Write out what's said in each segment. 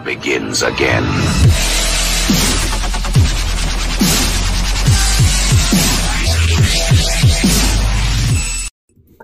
begins again.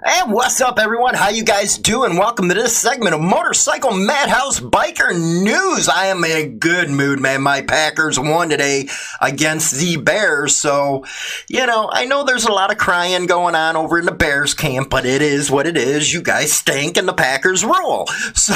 And what's up, everyone? How you guys doing? Welcome to this segment of Motorcycle Madhouse Biker News. I am in a good mood, man. My Packers won today against the Bears, so you know I know there's a lot of crying going on over in the Bears camp, but it is what it is. You guys stink, and the Packers rule. So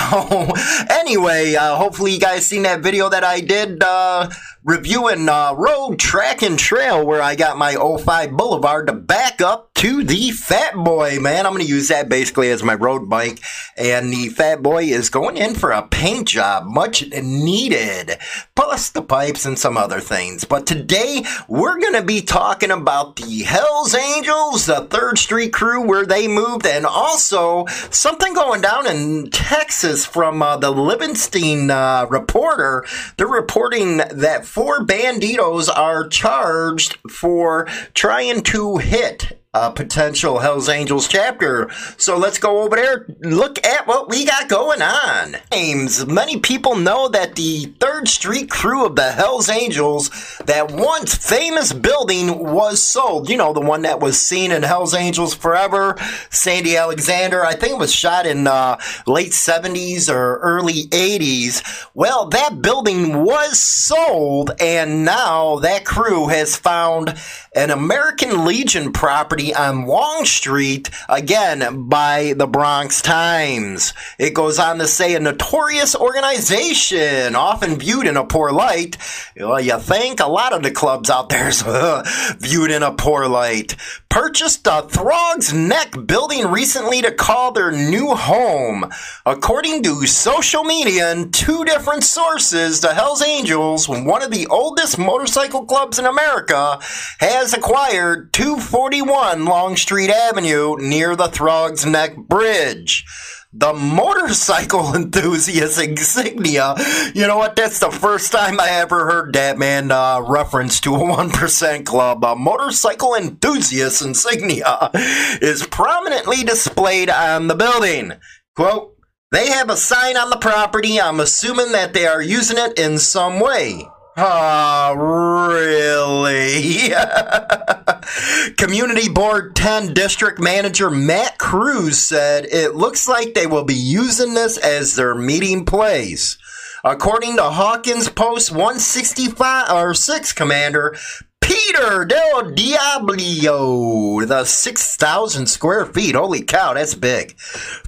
anyway, uh, hopefully you guys seen that video that I did. Uh, reviewing uh, Road Track and Trail where I got my 05 Boulevard to back up to the Fat Boy, man. I'm going to use that basically as my road bike. And the Fat Boy is going in for a paint job, much needed, plus the pipes and some other things. But today we're going to be talking about the Hells Angels, the 3rd Street crew, where they moved, and also something going down in Texas from uh, the Livingston uh, reporter. They're reporting that four bandidos are charged for trying to hit a potential Hells Angels chapter. So let's go over there, look at what we got going on. James, many people know that the 3rd Street crew of the Hells Angels, that once famous building was sold. You know, the one that was seen in Hells Angels Forever, Sandy Alexander. I think it was shot in uh, late 70s or early 80s. Well, that building was sold, and now that crew has found an American Legion property on Longstreet, again by the Bronx Times. It goes on to say a notorious organization, often viewed in a poor light. Well, you think a lot of the clubs out there is viewed in a poor light. Purchased a Throgs Neck building recently to call their new home. According to social media and two different sources, the Hells Angels, one of the oldest motorcycle clubs in America, has acquired 241 Longstreet Avenue near the Throgs Neck Bridge the motorcycle enthusiast insignia. You know what? That's the first time I ever heard that man uh, reference to a 1% club. A motorcycle enthusiast insignia is prominently displayed on the building. Quote, they have a sign on the property. I'm assuming that they are using it in some way. Oh, really? Community Board 10 District Manager Matt Cruz said it looks like they will be using this as their meeting place. According to Hawkins Post 165 or 6 commander Peter Del Diablio, the 6,000 square feet. Holy cow, that's big.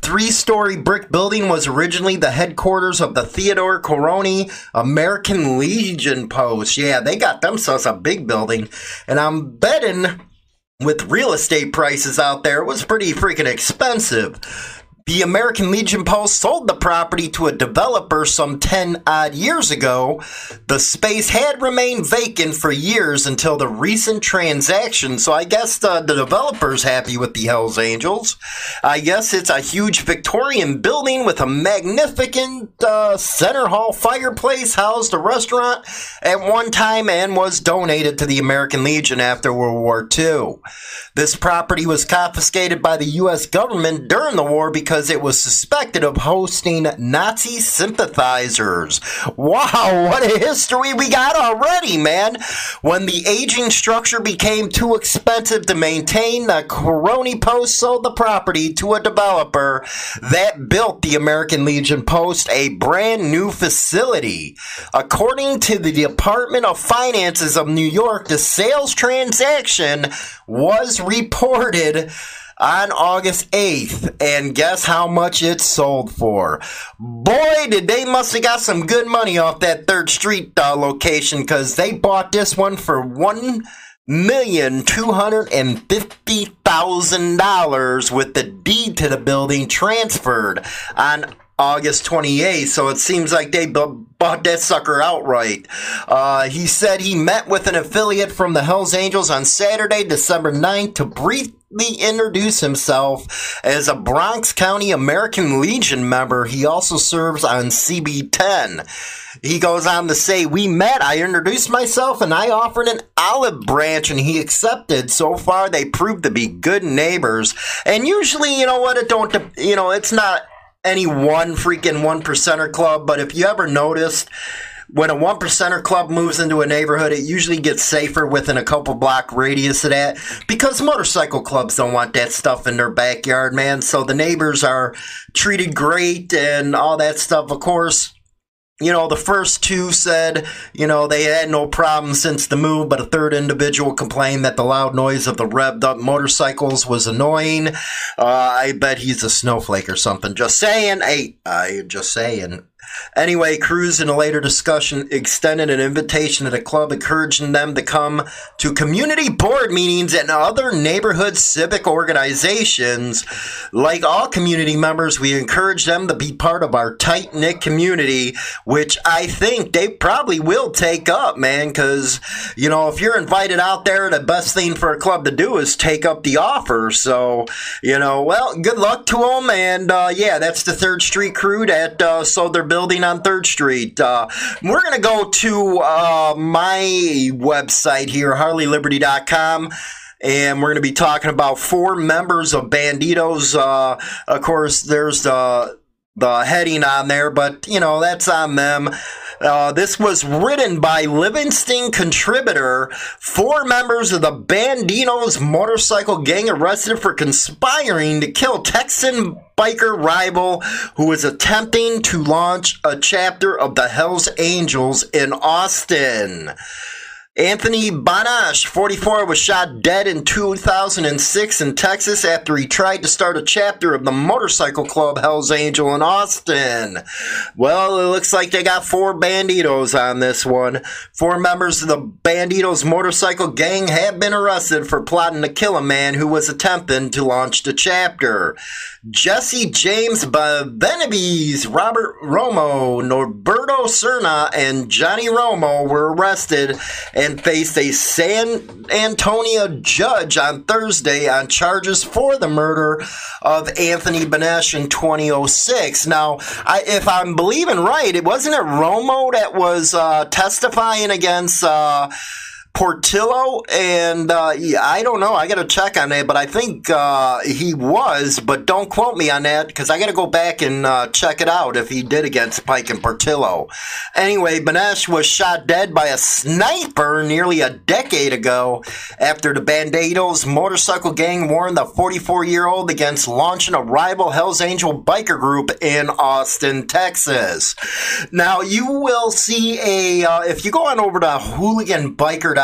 Three story brick building was originally the headquarters of the Theodore Korony American Legion Post. Yeah, they got themselves a big building. And I'm betting with real estate prices out there, it was pretty freaking expensive. The American Legion Post sold the property to a developer some 10 odd years ago. The space had remained vacant for years until the recent transaction, so I guess uh, the developer's happy with the Hells Angels. I guess it's a huge Victorian building with a magnificent uh, center hall fireplace, housed a restaurant at one time, and was donated to the American Legion after World War II. This property was confiscated by the U.S. government during the war because because it was suspected of hosting Nazi sympathizers. Wow, what a history we got already, man. When the aging structure became too expensive to maintain, the Korony Post sold the property to a developer that built the American Legion Post a brand new facility. According to the Department of Finances of New York, the sales transaction was reported on August 8th. And guess how much it sold for? Boy, did they must have got some good money off that 3rd Street uh, location because they bought this one for one million two hundred and fifty thousand dollars with the deed to the building transferred on August 28th, so it seems like they b- bought that sucker outright. Uh, he said he met with an affiliate from the Hells Angels on Saturday, December 9th to briefly introduce himself as a Bronx County American Legion member. He also serves on CB10. He goes on to say, We met, I introduced myself, and I offered an olive branch, and he accepted. So far, they proved to be good neighbors. And usually, you know what, it don't, you know, it's not any one freaking one percenter club, but if you ever noticed, when a one percenter club moves into a neighborhood, it usually gets safer within a couple block radius of that because motorcycle clubs don't want that stuff in their backyard, man. So the neighbors are treated great and all that stuff. Of course, you know, the first two said, you know, they had no problem since the move, but a third individual complained that the loud noise of the revved up motorcycles was annoying. Uh, I bet he's a snowflake or something. Just saying. Hey, I just saying. Anyway, Cruz, in a later discussion, extended an invitation to the club, encouraging them to come to community board meetings and other neighborhood civic organizations. Like all community members, we encourage them to be part of our tight knit community, which I think they probably will take up, man. Because, you know, if you're invited out there, the best thing for a club to do is take up the offer. So, you know, well, good luck to them. And uh, yeah, that's the Third Street crew that uh, sold their building on Third Street. Uh, we're going to go to uh, my website here, harleyliberty.com and we're going to be talking about four members of Bandidos. Uh, of course, there's the the heading on there, but you know that's on them. Uh, this was written by Livingston contributor. Four members of the Bandidos motorcycle gang arrested for conspiring to kill Texan biker rival who is attempting to launch a chapter of the Hells Angels in Austin. Anthony Banash, 44, was shot dead in 2006 in Texas after he tried to start a chapter of the motorcycle club Hells Angel in Austin. Well, it looks like they got four bandidos on this one. Four members of the Bandidos motorcycle gang have been arrested for plotting to kill a man who was attempting to launch the chapter. Jesse James Benavides, Robert Romo, Norberto Cerna, and Johnny Romo were arrested and faced a San Antonio judge on Thursday on charges for the murder of Anthony Benesh in 2006. Now, I, if I'm believing right, it wasn't it Romo that was uh, testifying against. Uh, Portillo, and uh, I don't know. I got to check on that, but I think uh, he was. But don't quote me on that because I got to go back and uh, check it out if he did against Pike and Portillo. Anyway, Benesh was shot dead by a sniper nearly a decade ago after the Bandidos motorcycle gang warned the 44-year-old against launching a rival Hell's Angel biker group in Austin, Texas. Now you will see a uh, if you go on over to hooliganbiker.com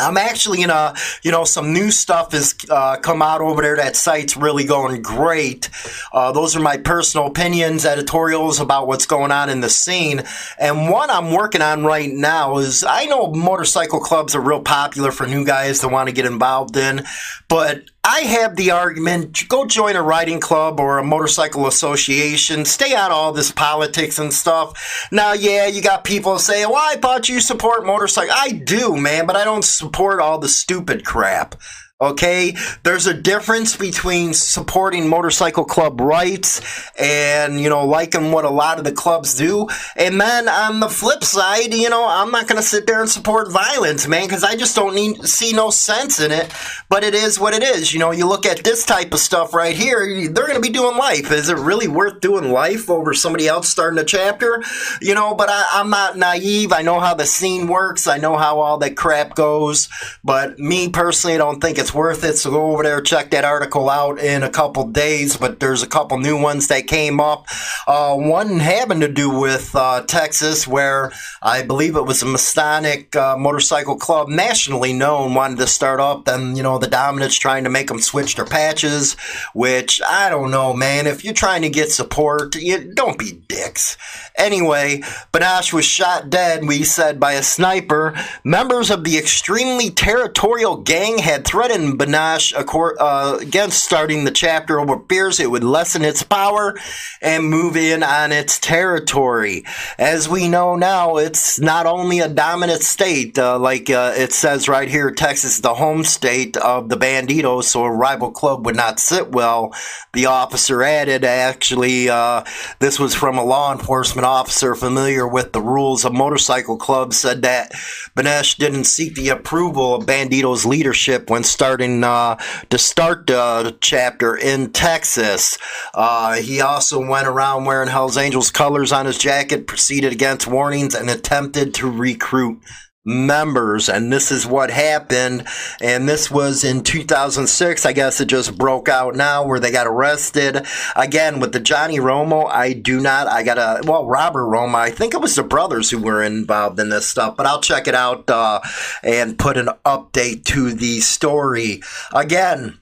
I'm actually in a, you know, some new stuff has uh, come out over there. That site's really going great. Uh, those are my personal opinions, editorials about what's going on in the scene. And one I'm working on right now is I know motorcycle clubs are real popular for new guys that want to get involved in, but I have the argument go join a riding club or a motorcycle association. Stay out of all this politics and stuff. Now, yeah, you got people say, well, I thought you support motorcycle. I do, man, but I don't support all the stupid crap. Okay, there's a difference between supporting motorcycle club rights and, you know, liking what a lot of the clubs do. And then on the flip side, you know, I'm not going to sit there and support violence, man, because I just don't need, see no sense in it. But it is what it is. You know, you look at this type of stuff right here, they're going to be doing life. Is it really worth doing life over somebody else starting a chapter? You know, but I, I'm not naive. I know how the scene works. I know how all that crap goes. But me personally, I don't think it's it's worth it. So go over there, check that article out in a couple days. But there's a couple new ones that came up. Uh, one having to do with uh, Texas, where I believe it was a Masonic uh, motorcycle club, nationally known, wanted to start up. Then you know the Dominants trying to make them switch their patches, which I don't know, man. If you're trying to get support, you don't be dicks. Anyway, Banash was shot dead, we said, by a sniper. Members of the extremely territorial gang had threatened and Banash uh, against starting the chapter over fears it would lessen its power and move in on its territory. As we know now, it's not only a dominant state, uh, like uh, it says right here, Texas the home state of the Bandidos, so a rival club would not sit well. The officer added, actually, uh, this was from a law enforcement officer familiar with the rules of motorcycle clubs, said that Banesh didn't seek the approval of Bandidos leadership when starting starting uh, to start the chapter in Texas. Uh, he also went around wearing Hell's Angels colors on his jacket, proceeded against warnings, and attempted to recruit members and this is what happened. And this was in 2006 i guess it just broke out now where they got arrested. Again with the johnny romo i do not i got a well robert romo i think it was the brothers who were involved in this stuff but i'll check it out uh, and put an update to the story. Again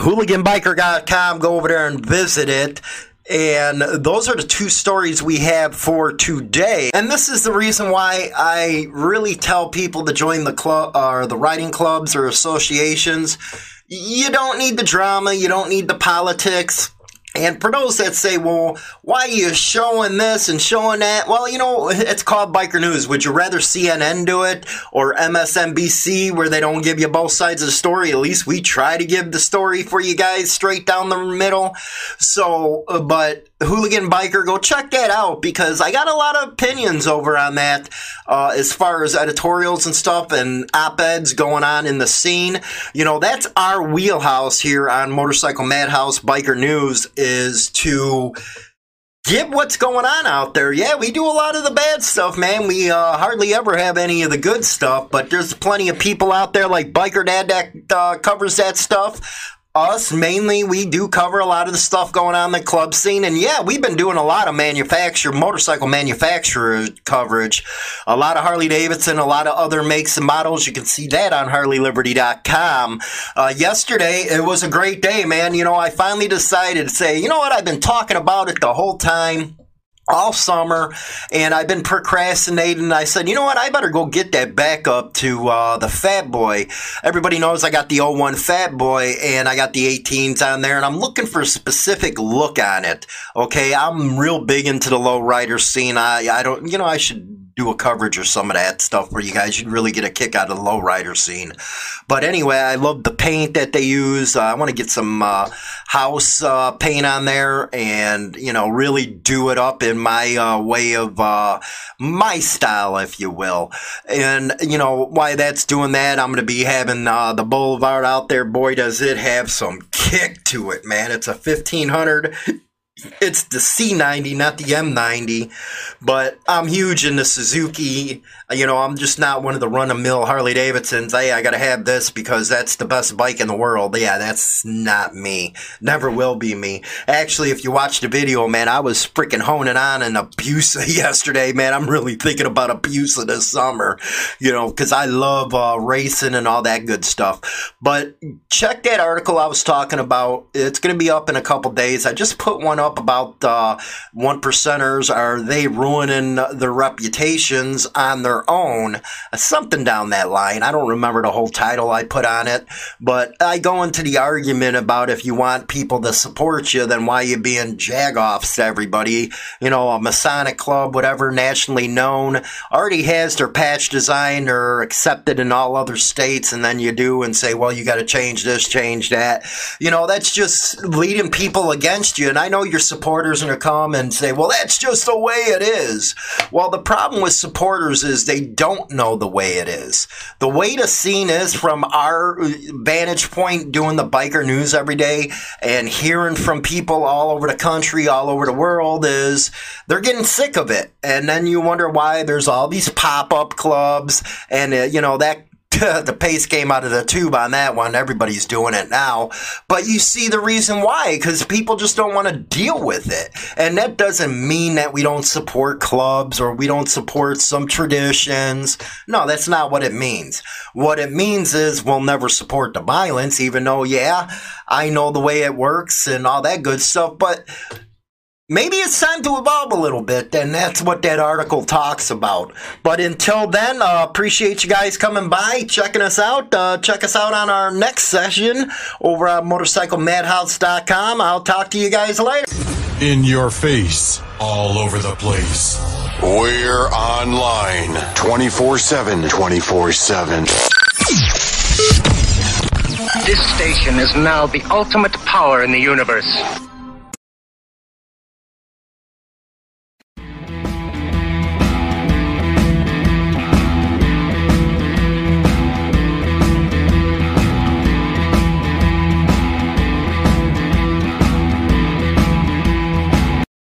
hooliganbiker.com go over there and visit it and those are the two stories we have for today. And this is the reason why I really tell people to join the club or the writing clubs or associations. You don't need the drama, you don't need the politics. And for those that say, well, why are you showing this and showing that? Well, you know, it's called biker news. Would you rather CNN do it or MSNBC where they don't give you both sides of the story? At least we try to give the story for you guys straight down the middle. So, uh, but Hooligan Biker, go check that out because I got a lot of opinions over on that uh, as far as editorials and stuff and op eds going on in the scene. You know, that's our wheelhouse here on Motorcycle Madhouse Biker News is to get what's going on out there. Yeah, we do a lot of the bad stuff, man. We uh, hardly ever have any of the good stuff, but there's plenty of people out there like Biker Dad that uh, covers that stuff us mainly we do cover a lot of the stuff going on in the club scene and yeah we've been doing a lot of manufacturer motorcycle manufacturer coverage. A lot of harley davidson a lot of other makes and models. You can see that on harleyliberty.com uh, yesterday it was a great day man. You know i finally decided to say you know what? I've been talking about it the whole time all summer and I've been procrastinating. I said, you know what? I better go get that back up to uh, the Fat Boy. Everybody knows I got the 01 Fat Boy and I got the 18s on there and I'm looking for a specific look on it. Okay. I'm real big into the low rider scene. I, I don't, you know, I should do a coverage or some of that stuff where you guys should really get a kick out of the lowrider scene. But anyway, I love the paint that they use. Uh, I want to get some uh, house uh, paint on there and, you know, really do it up in my uh, way of uh, my style, if you will. And, you know, why that's doing that, I'm going to be having uh, the Boulevard out there. Boy, does it have some kick to it, man. It's a 1500 it's the C90, not the M90, but I'm huge in the Suzuki. You know, I'm just not one of the run of mill Harley Davidsons. Hey, I gotta have this because that's the best bike in the world. Yeah, that's not me. Never will be me. Actually, if you watch the video, man, I was freaking honing on an Abusa yesterday, man. I'm really thinking about Abusa this summer, you know, because I love uh, racing and all that good stuff. But check that article I was talking about. It's gonna be up in a couple days. I just put one up about uh, one percenters. Are they ruining their reputations on their own? Something down that line. I don't remember the whole title I put on it, but I go into the argument about if you want people to support you, then why you being jagoffs to everybody? You know, a Masonic club, whatever, nationally known, already has their patch designed or accepted in all other states, and then you do and say, well, you got to change this, change that. You know, that's just leading people against you. And I know your supporters are going to come and say, well, that's just the way it is. Well, the problem with supporters is they don't know the way it is. The way the scene is from our vantage point doing the biker news every day and hearing from people all over the country, all over the world is they're getting sick of it. And then you wonder why there's all these pop up clubs and, uh, you know, that the pace came out of the tube on that one. Everybody's doing it now. But you see the reason why, because people just don't want to deal with it. And that doesn't mean that we don't support clubs or we don't support some traditions. No, that's not what it means. What it means is we'll never support the violence, even though, yeah, I know the way it works and all that good stuff. But maybe it's time to evolve a little bit and that's what that article talks about. But until then uh, appreciate you guys coming by checking us out. Uh, check us out on our next session over at motorcyclemadhouse.com i'll talk to you guys later. In your face all over the place. We're online 24-7 24-7 this station is now the ultimate power in the universe